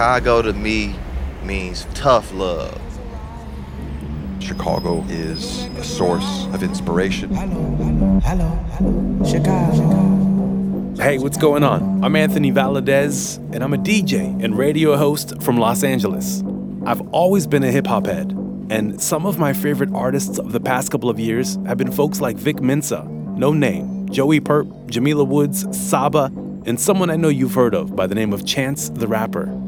Chicago to me means tough love. Chicago is a source of inspiration. Hello, hello, hello, Chicago. Hey, what's going on? I'm Anthony Valadez, and I'm a DJ and radio host from Los Angeles. I've always been a hip hop head, and some of my favorite artists of the past couple of years have been folks like Vic Mensa, Noname, Joey Purp, Jamila Woods, Saba, and someone I know you've heard of by the name of Chance the Rapper.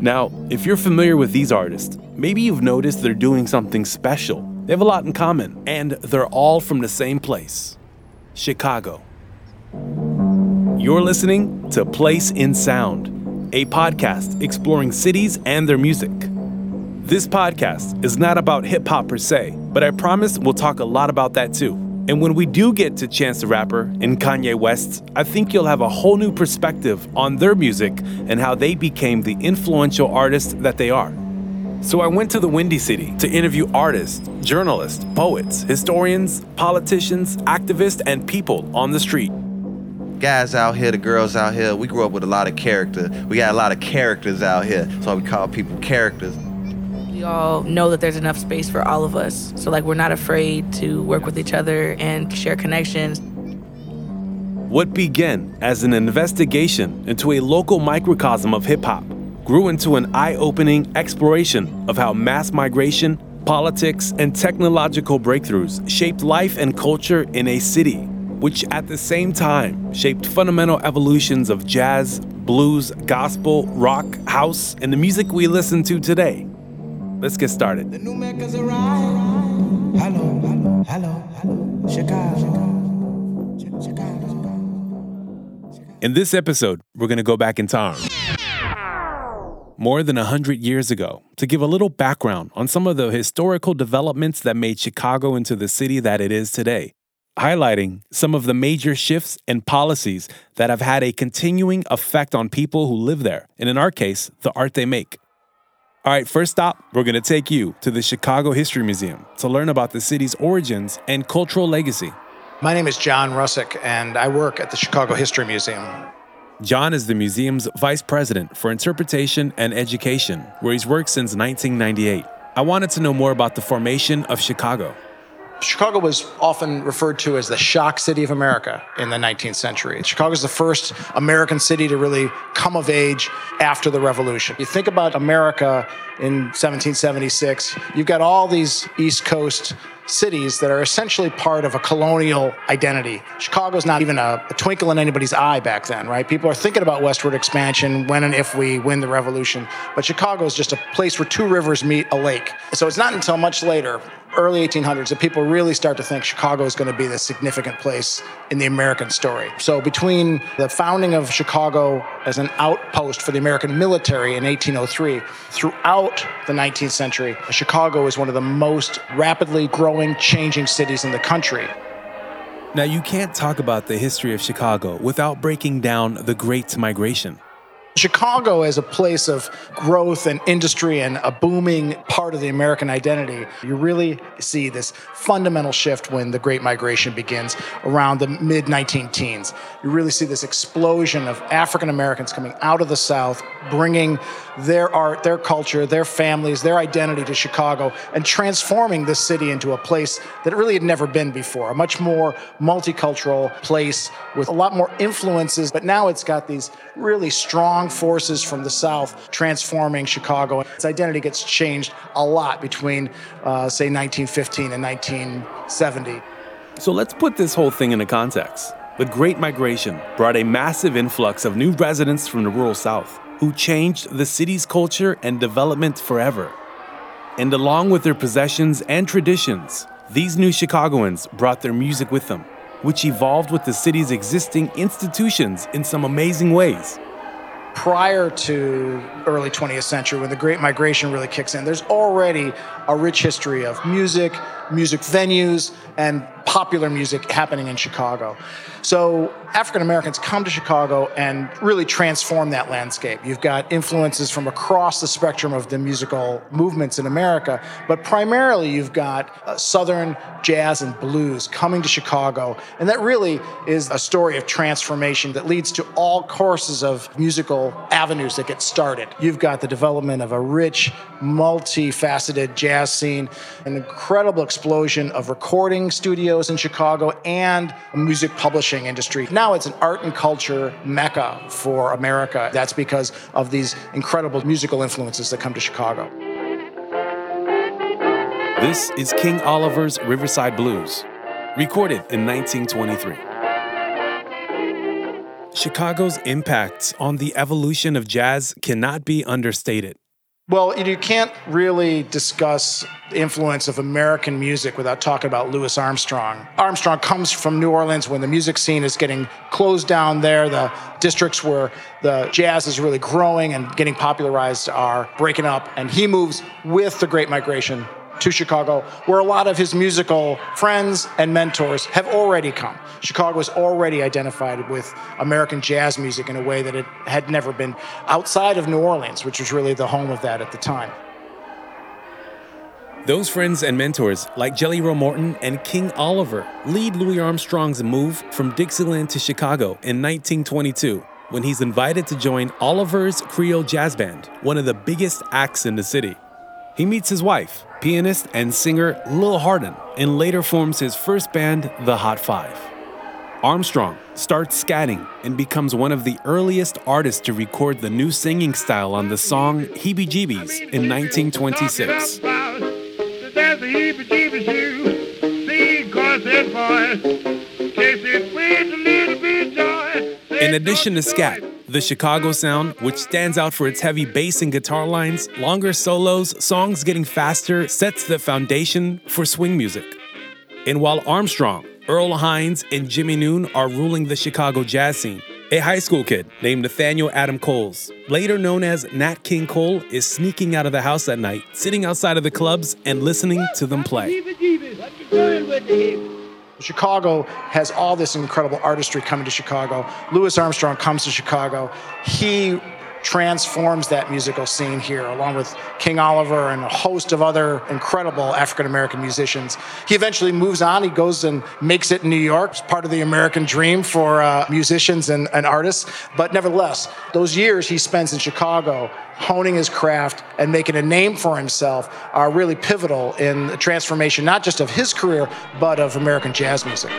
Now, if you're familiar with these artists, maybe you've noticed they're doing something special. They have a lot in common, and they're all from the same place Chicago. You're listening to Place and Sound, a podcast exploring cities and their music. This podcast is not about hip hop per se, but I promise we'll talk a lot about that too. And when we do get to Chance the Rapper and Kanye West, I think you'll have a whole new perspective on their music and how they became the influential artists that they are. So I went to the Windy City to interview artists, journalists, poets, historians, politicians, activists, and people on the street. Guys out here, the girls out here, we grew up with a lot of character. We got a lot of characters out here. So we call people characters. We all know that there's enough space for all of us. So, like, we're not afraid to work with each other and share connections. What began as an investigation into a local microcosm of hip hop grew into an eye opening exploration of how mass migration, politics, and technological breakthroughs shaped life and culture in a city, which at the same time shaped fundamental evolutions of jazz, blues, gospel, rock, house, and the music we listen to today. Let's get started. The new Mecca's arrived. Hello, hello, hello, hello, Chicago. Chicago. Chicago. In this episode, we're going to go back in time. More than 100 years ago, to give a little background on some of the historical developments that made Chicago into the city that it is today, highlighting some of the major shifts and policies that have had a continuing effect on people who live there, and in our case, the art they make. All right, first stop, we're going to take you to the Chicago History Museum to learn about the city's origins and cultural legacy. My name is John Russick, and I work at the Chicago History Museum. John is the museum's vice president for interpretation and education, where he's worked since 1998. I wanted to know more about the formation of Chicago. Chicago was often referred to as the shock city of America in the 19th century. Chicago is the first American city to really come of age after the Revolution. You think about America in 1776, you've got all these East Coast cities that are essentially part of a colonial identity. Chicago's not even a, a, twinkle in anybody's eye back then, right? People are thinking about westward expansion when and if we win the revolution, but Chicago is just a place where two rivers meet a lake. So it's not until much later, early 1800s, that people really start to think Chicago is going to be the significant place in the American story. So between the founding of Chicago as an outpost for the American military in 1803, throughout the 19th century, Chicago is one of the most rapidly growing changing cities in the country. Now, you can't talk about the history of Chicago without breaking down the Great Migration. Chicago as a place of growth and industry and a booming part of the American identity, you really see this fundamental shift when the Great Migration begins around the mid 19 teens. You really see this explosion of African Americans coming out of the South, bringing their art, their culture, their families, their identity to Chicago, and transforming this city into a place that it really had never been before. A much more multicultural place with a lot more influences, but now it's got these really strong forces from the South transforming Chicago. Its identity gets changed a lot between, uh, say, 1915 and 1970. So let's put this whole thing into context. The Great Migration brought a massive influx of new residents from the rural South who changed the city's culture and development forever. And along with their possessions and traditions, these new Chicagoans brought their music with them, which evolved with the city's existing institutions in some amazing ways prior to early 20th century when the great migration really kicks in there's already a rich history of music music venues and popular music happening in Chicago. So African Americans come to Chicago and really transform that landscape. You've got influences from across the spectrum of the musical movements in America, but primarily you've got uh, Southern jazz and blues coming to Chicago. And that really is a story of transformation that leads to all courses of musical avenues that get started. You've got the development of a rich, multifaceted jazz scene, an incredible explosion of recording studios in Chicago, and a music publishing industry. Now it's an art and culture mecca for America. That's because of these incredible musical influences that come to Chicago. This is King Oliver's Riverside Blues, recorded in 1923. Chicago's impacts on the evolution of jazz cannot be understated. Well, you can't really discuss the influence of American music without talking about Louis Armstrong. Armstrong comes from New Orleans when the music scene is getting closed down there. The districts where the jazz is really growing and getting popularized are breaking up, and he moves with the Great Migration to Chicago, where a lot of his musical friends and mentors have already come. Chicago is already identified with American jazz music in a way that it had never been outside of New Orleans, which was really the home of that at the time. Those friends and mentors, like Jelly Roll Morton and King Oliver, lead Louis Armstrong's move from Dixieland to Chicago in 1922 when he's invited to join Oliver's Creole Jazz Band, one of the biggest acts in the city. He meets his wife, pianist and singer Lil Hardin, and later forms his first band, The Hot Five. Armstrong starts scatting and becomes one of the earliest artists to record the new singing style on the song Heebie Jeebies in 1926. In addition to scat, the Chicago sound, which stands out for its heavy bass and guitar lines, longer solos, songs getting faster, sets the foundation for swing music. And while Armstrong, Earl Hines, and Jimmie Noone are ruling the Chicago jazz scene, a high school kid named Nathaniel Adam Coles, later known as Nat King Cole, is sneaking out of the house at night, sitting outside of the clubs and listening to them play. Chicago has all this incredible artistry coming to Chicago. Louis Armstrong comes to Chicago. He transforms that musical scene here, along with King Oliver and a host of other incredible African American musicians. He eventually moves on. He goes and makes it in New York. It's part of the American dream for uh, musicians and, and artists. But nevertheless, those years he spends in Chicago honing his craft and making a name for himself are really pivotal in the transformation, not just of his career, but of American jazz music.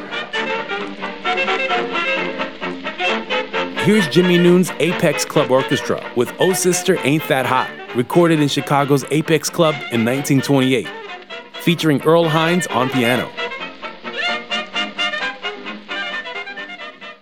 Here's Jimmie Noone's Apex Club Orchestra with Oh Sister Ain't That Hot, recorded in Chicago's Apex Club in 1928, featuring Earl Hines on piano.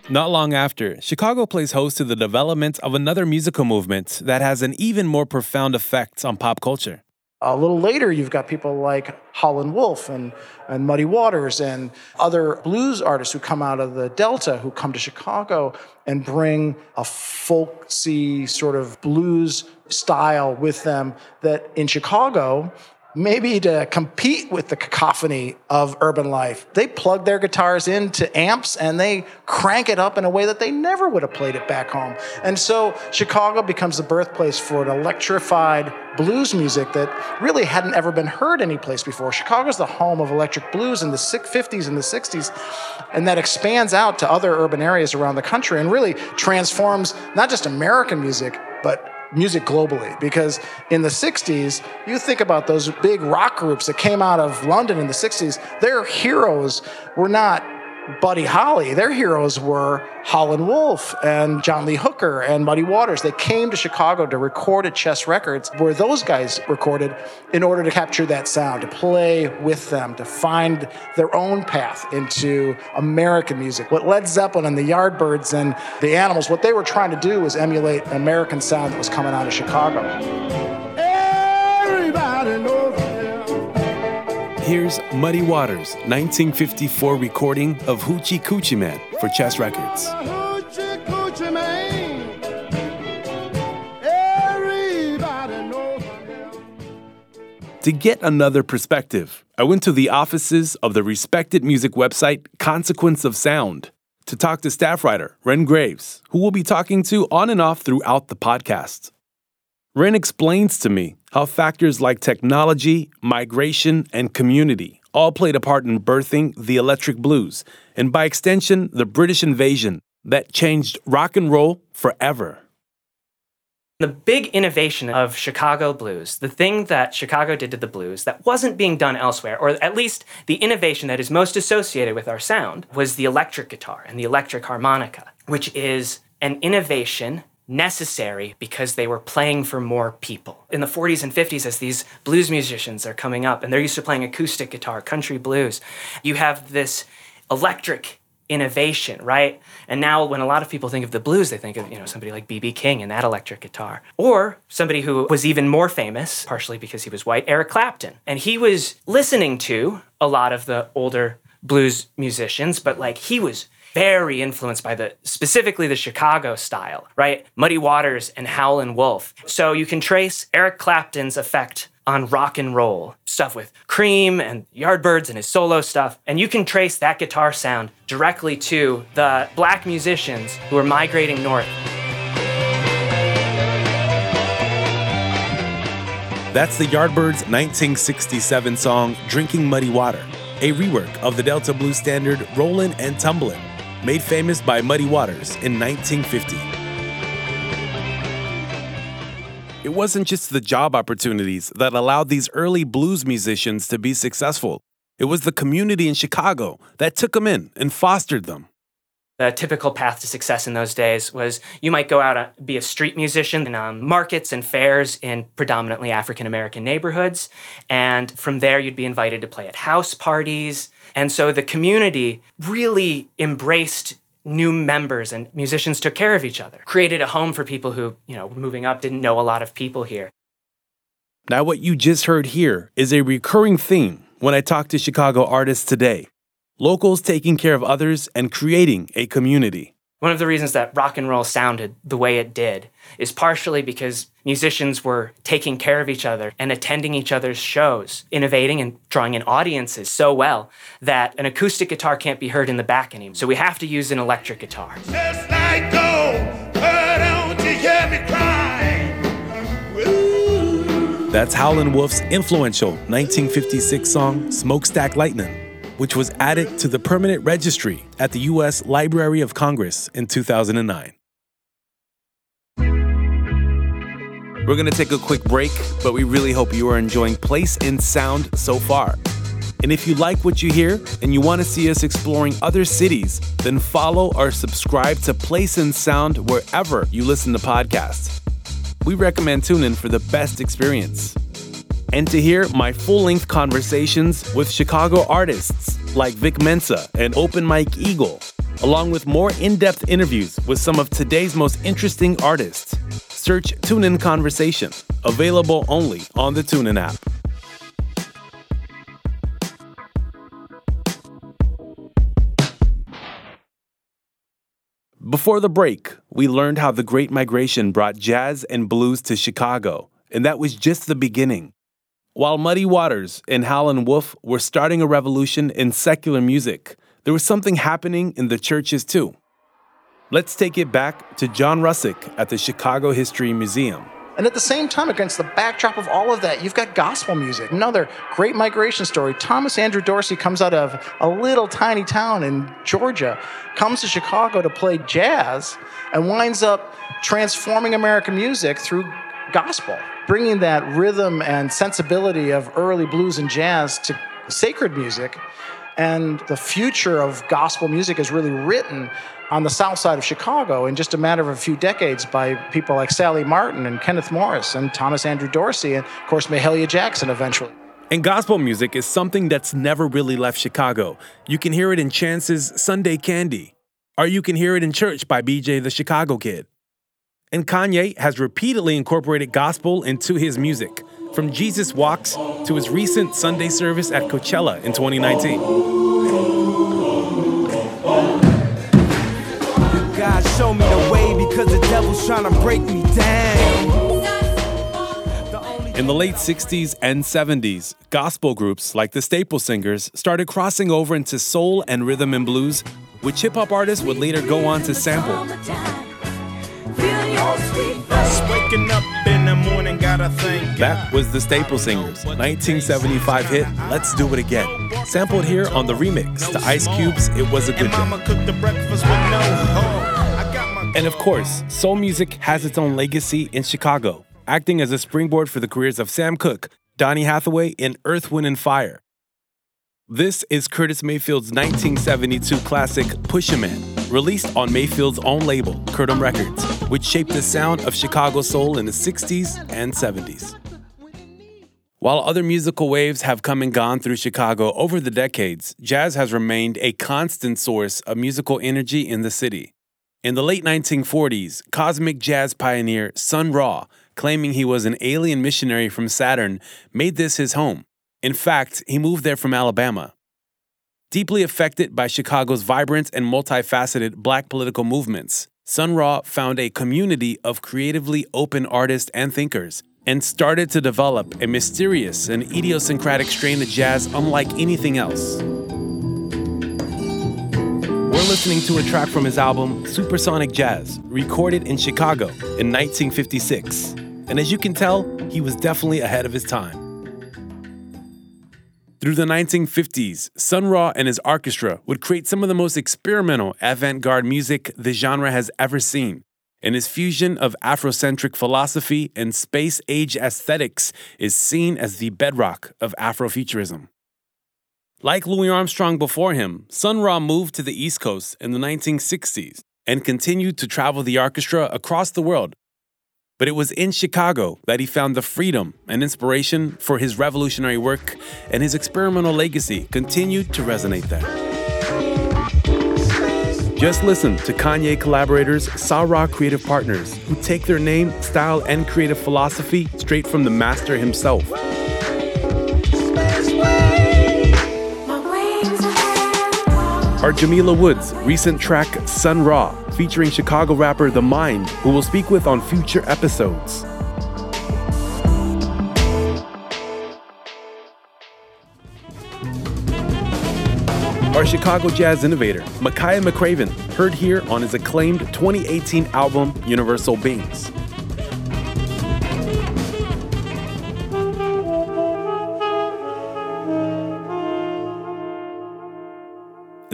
Not long after, Chicago plays host to the development of another musical movement that has an even more profound effect on pop culture. A little later, you've got people like Howlin' Wolf and, and Muddy Waters and other blues artists who come out of the Delta who come to Chicago and bring a folksy sort of blues style with them that in Chicago maybe to compete with the cacophony of urban life. They plug their guitars into amps and they crank it up in a way that they never would have played it back home. And so Chicago becomes the birthplace for an electrified blues music that really hadn't ever been heard anyplace before. Chicago's the home of electric blues in the 50s and the 60s, and that expands out to other urban areas around the country and really transforms not just American music, but music globally. Because in the 60s you think about those big rock groups that came out of london in the 60s their heroes were not Buddy Holly. Their heroes were Howlin' Wolf and John Lee Hooker and Muddy Waters. They came to Chicago to record at Chess Records, where those guys recorded, in order to capture that sound, to play with them, to find their own path into American music. What Led Zeppelin and the Yardbirds and the Animals, what they were trying to do was emulate an American sound that was coming out of Chicago. Here's Muddy Waters' 1954 recording of Hoochie Coochie Man for Chess Records. Hoochie Coochie Man. Everybody knows To get another perspective, I went to the offices of the respected music website Consequence of Sound to talk to staff writer Wren Graves, who we'll be talking to on and off throughout the podcast. Wren explains to me how factors like technology, migration, and community all played a part in birthing the electric blues, and by extension, the British invasion that changed rock and roll forever. The big innovation of Chicago blues, the thing that Chicago did to the blues that wasn't being done elsewhere, or at least the innovation that is most associated with our sound, was the electric guitar and the electric harmonica, which is an innovation necessary because they were playing for more people. In the 40s and 50s, as these blues musicians are coming up and they're used to playing acoustic guitar, country blues, you have this electric innovation, right? And now when a lot of people think of the blues, they think of, you know, somebody like B.B. King and that electric guitar. Or somebody who was even more famous, partially because he was white, Eric Clapton. And he was listening to a lot of the older blues musicians, but like he was very influenced by the specifically the Chicago style, right? Muddy Waters and Howlin' Wolf. So you can trace Eric Clapton's effect on rock and roll stuff with Cream and Yardbirds and his solo stuff. And you can trace that guitar sound directly to the black musicians who are migrating north. That's the Yardbirds' 1967 song Drinking Muddy Water, a rework of the Delta blues standard Rollin' and Tumblin', made famous by Muddy Waters in 1950. It wasn't just the job opportunities that allowed these early blues musicians to be successful. It was the community in Chicago that took them in and fostered them. The typical path to success in those days was you might go out and be a street musician in um, markets and fairs in predominantly African American neighborhoods. And from there, you'd be invited to play at house parties. And so the community really embraced new members and musicians took care of each other, created a home for people who, you know, moving up didn't know a lot of people here. Now, what you just heard here is a recurring theme when I talk to Chicago artists today locals taking care of others and creating a community. One of the reasons that rock and roll sounded the way it did is partially because musicians were taking care of each other and attending each other's shows, innovating and drawing in audiences so well that an acoustic guitar can't be heard in the back anymore. So we have to use an electric guitar. Just like gold, but don't you hear me cry? Ooh. That's Howlin' Wolf's influential 1956 song Smokestack Lightning, which was added to the permanent registry at the U.S. Library of Congress in 2009. We're going to take a quick break, but we really hope you are enjoying Place and Sound so far. And if you like what you hear and you want to see us exploring other cities, then follow or subscribe to Place and Sound wherever you listen to podcasts. We recommend TuneIn for the best experience. And to hear my full length conversations with Chicago artists like Vic Mensa and Open Mike Eagle, along with more in depth interviews with some of today's most interesting artists search TuneIn Conversation, available only on the TuneIn app. Before the break, we learned how the Great Migration brought jazz and blues to Chicago, and that was just the beginning. While Muddy Waters and Howlin' Wolf were starting a revolution in secular music, there was something happening in the churches too. Let's take it back to John Russick at the Chicago History Museum. And at the same time, against the backdrop of all of that, you've got gospel music. Another great migration story. Thomas Andrew Dorsey comes out of a little tiny town in Georgia, comes to Chicago to play jazz, and winds up transforming American music through gospel, bringing that rhythm and sensibility of early blues and jazz to sacred music. And the future of gospel music is really written on the south side of Chicago in just a matter of a few decades by people like Sallie Martin and Kenneth Morris and Thomas Andrew Dorsey and, of course, Mahalia Jackson eventually. And gospel music is something that's never really left Chicago. You can hear it in Chance's Sunday Candy, or you can hear it in church by BJ the Chicago Kid. And Kanye has repeatedly incorporated gospel into his music, from Jesus Walks to his recent Sunday service at Coachella in 2019. God show me the way because the devil's trying to break me down. In the late 60s and 70s, gospel groups like the Staple Singers started crossing over into soul and rhythm and blues, which hip hop artists would later go on to sample. That was the Staple Singers' 1975 hit, Let's Do It Again. Sampled here on the remix to Ice Cube's It Was a Good Day. cooked the breakfast with no hoe. I got my And of course, soul music has its own legacy in Chicago, acting as a springboard for the careers of Sam Cooke, Donny Hathaway, and Earth, Wind, and Fire. This is Curtis Mayfield's 1972 classic Pusherman, released on Mayfield's own label, Curtom Records, which shaped the sound of Chicago soul in the 60s and 70s. While other musical waves have come and gone through Chicago over the decades, jazz has remained a constant source of musical energy in the city. In the late 1940s, cosmic jazz pioneer Sun Ra, claiming he was an alien missionary from Saturn, made this his home. In fact, he moved there from Alabama. Deeply affected by Chicago's vibrant and multifaceted black political movements, Sun Ra found a community of creatively open artists and thinkers and started to develop a mysterious and idiosyncratic strain of jazz unlike anything else. We're listening to a track from his album Supersonic Jazz, recorded in Chicago in 1956. And as you can tell, he was definitely ahead of his time. Through the 1950s, Sun Ra and his orchestra would create some of the most experimental avant garde music the genre has ever seen. And his fusion of Afrocentric philosophy and space age aesthetics is seen as the bedrock of Afrofuturism. Like Louis Armstrong before him, Sun Ra moved to the East Coast in the 1960s and continued to travel the orchestra across the world. But it was in Chicago that he found the freedom and inspiration for his revolutionary work, and his experimental legacy continued to resonate there. Just listen to Kanye collaborators Sa Ra Creative Partners, who take their name, style, and creative philosophy straight from the master himself. Our Jamila Woods' recent track Sun Ra, featuring Chicago rapper The Mind, who we'll speak with on future episodes. Our Chicago jazz innovator, Makaya McCraven, heard here on his acclaimed 2018 album Universal Beings.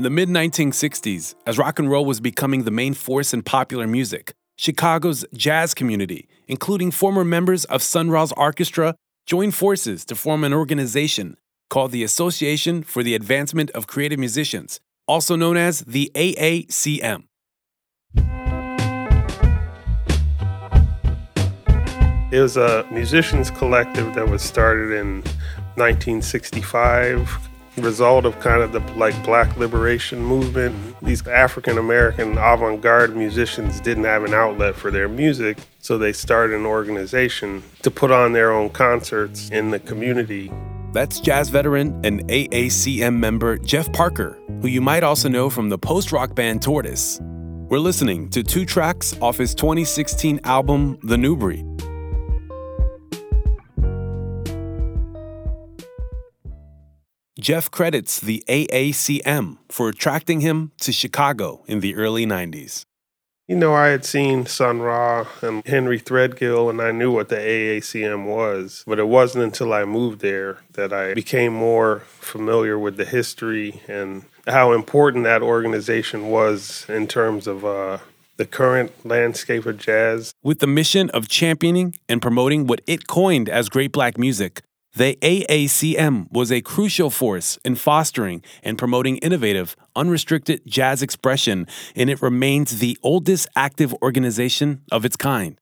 In the mid 1960s, as rock and roll was becoming the main force in popular music, Chicago's jazz community, including former members of Sun Ra's orchestra, joined forces to form an organization called the Association for the Advancement of Creative Musicians, also known as the AACM. It was a musicians collective that was started in 1965, result of kind of the like black liberation movement. Mm-hmm. These African American avant-garde musicians didn't have an outlet for their music, so they started an organization to put on their own concerts in the community. That's jazz veteran and AACM member Jeff Parker, who you might also know from the post rock band Tortoise. We're listening to two tracks off his 2016 album, The New Breed. Jeff credits the AACM for attracting him to Chicago in the early 90s. You know, I had seen Sun Ra and Henry Threadgill, and I knew what the AACM was, but it wasn't until I moved there that I became more familiar with the history and how important that organization was in terms of uh, the current landscape of jazz. With the mission of championing and promoting what it coined as great black music, the AACM was a crucial force in fostering and promoting innovative, unrestricted jazz expression, and it remains the oldest active organization of its kind.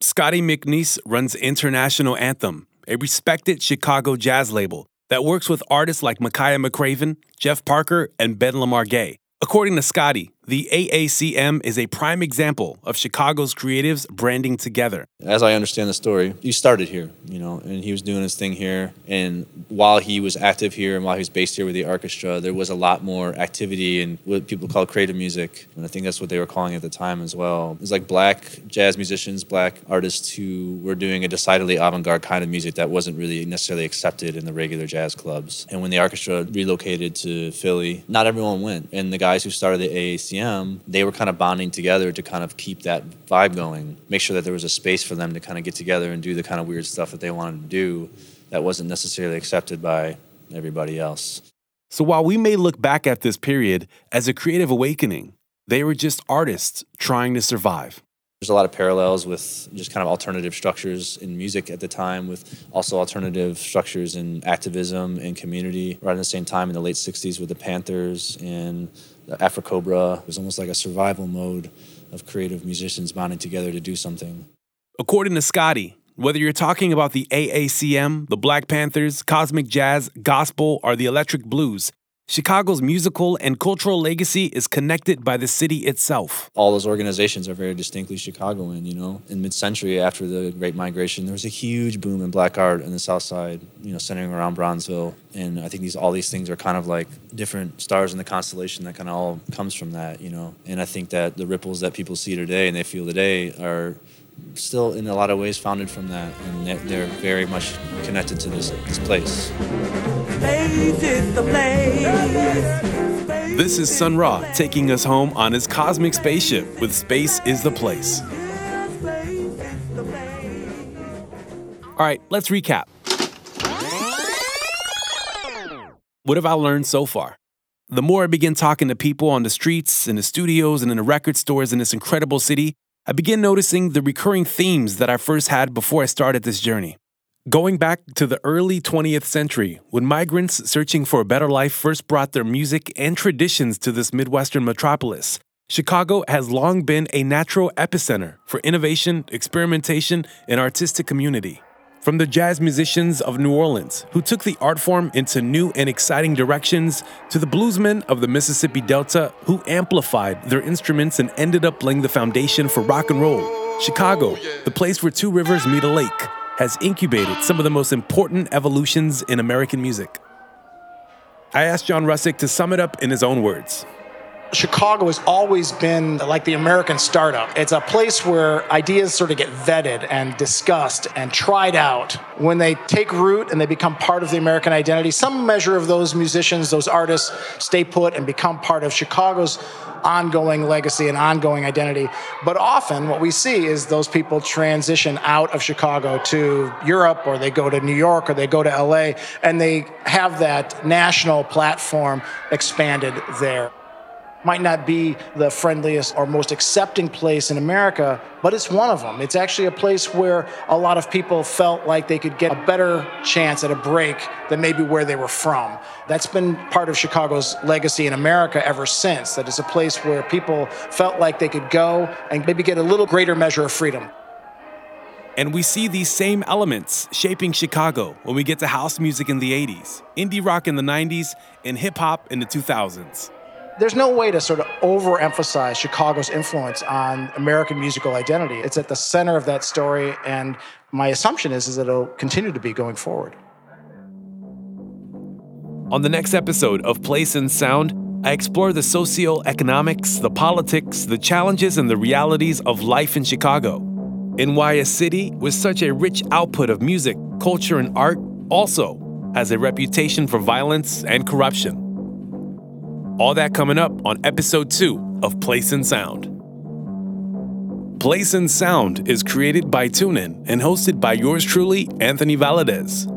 Scotty McNiece runs International Anthem, a respected Chicago jazz label that works with artists like Makaya McCraven, Jeff Parker, and Ben Lamar Gay. According to Scotty, The AACM is a prime example of Chicago's creatives branding together. As I understand the story, he started here, you know, and he was doing his thing here. And while he was active here and while he was based here with the orchestra, there was a lot more activity and what people call creative music. And I think that's what they were calling it at the time as well. It was like black jazz musicians, black artists who were doing a decidedly avant garde kind of music that wasn't really necessarily accepted in the regular jazz clubs. And when the orchestra relocated to Philly, not everyone went. And the guys who started the AACM, they were kind of bonding together to kind of keep that vibe going, make sure that there was a space for them to kind of get together and do the kind of weird stuff that they wanted to do that wasn't necessarily accepted by everybody else. So while we may look back at this period as a creative awakening, they were just artists trying to survive. There's a lot of parallels with just kind of alternative structures in music at the time, with also alternative structures in activism and community. Right at the same time in the late 60s with the Panthers and AfriCOBRA. Was almost like a survival mode of creative musicians bonding together to do something. According to Scotty, whether you're talking about the AACM, the Black Panthers, cosmic jazz, gospel, or the electric blues, Chicago's musical and cultural legacy is connected by the city itself. All those organizations are very distinctly Chicagoan, you know. In mid-century after the Great Migration, there was a huge boom in black art in the South Side, you know, centering around Bronzeville. And I think these all these things are kind of like different stars in the constellation that kind of all comes from that, you know. And I think that the ripples that people see today and they feel today are still in a lot of ways founded from that and they're, very much connected to this, this place this is Sun Ra taking us home on his cosmic spaceship with Space is the Place. All right, let's recap. What have I learned so far? The more I begin talking to people on the streets, in the studios, and in the record stores in this incredible city, I begin noticing the recurring themes that I first had before I started this journey. Going back to the early 20th century, when migrants searching for a better life first brought their music and traditions to this Midwestern metropolis, Chicago has long been a natural epicenter for innovation, experimentation, and artistic community. From the jazz musicians of New Orleans, who took the art form into new and exciting directions, to the bluesmen of the Mississippi Delta, who amplified their instruments and ended up laying the foundation for rock and roll. Chicago, the place where two rivers meet a lake, has incubated some of the most important evolutions in American music. I asked John Russick to sum it up in his own words. Chicago has always been like the American startup. It's a place where ideas sort of get vetted and discussed and tried out. When they take root and they become part of the American identity, some measure of those musicians, those artists stay put and become part of Chicago's ongoing legacy and ongoing identity. But often what we see is those people transition out of Chicago to Europe or they go to New York or they go to LA and they have that national platform expanded there might not be the friendliest or most accepting place in America, but it's one of them. It's actually a place where a lot of people felt like they could get a better chance at a break than maybe where they were from. That's been part of Chicago's legacy in America ever since, that it's a place where people felt like they could go and maybe get a little greater measure of freedom. And we see these same elements shaping Chicago when we get to house music in the 80s, indie rock in the 90s, and hip hop in the 2000s there's no way to sort of overemphasize Chicago's influence on American musical identity. It's at the center of that story, and my assumption is, is that it'll continue to be going forward. On the next episode of Place and Sound, I explore the socio-economics, the politics, the challenges, and the realities of life in Chicago, and why a city with such a rich output of music, culture, and art also has a reputation for violence and corruption. All that coming up on episode two of Place and Sound. Place and Sound is created by TuneIn and hosted by yours truly, Anthony Valadez.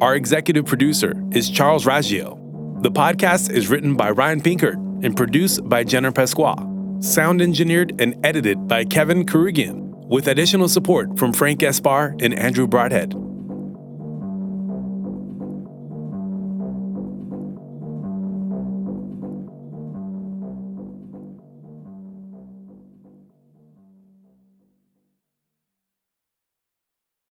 Our executive producer is Charles Raggio. The podcast is written by Ryan Pinkert and produced by Jenner Pasqua. Sound engineered and edited by Kevin Krugian, with additional support from Frank Espar and Andrew Broadhead.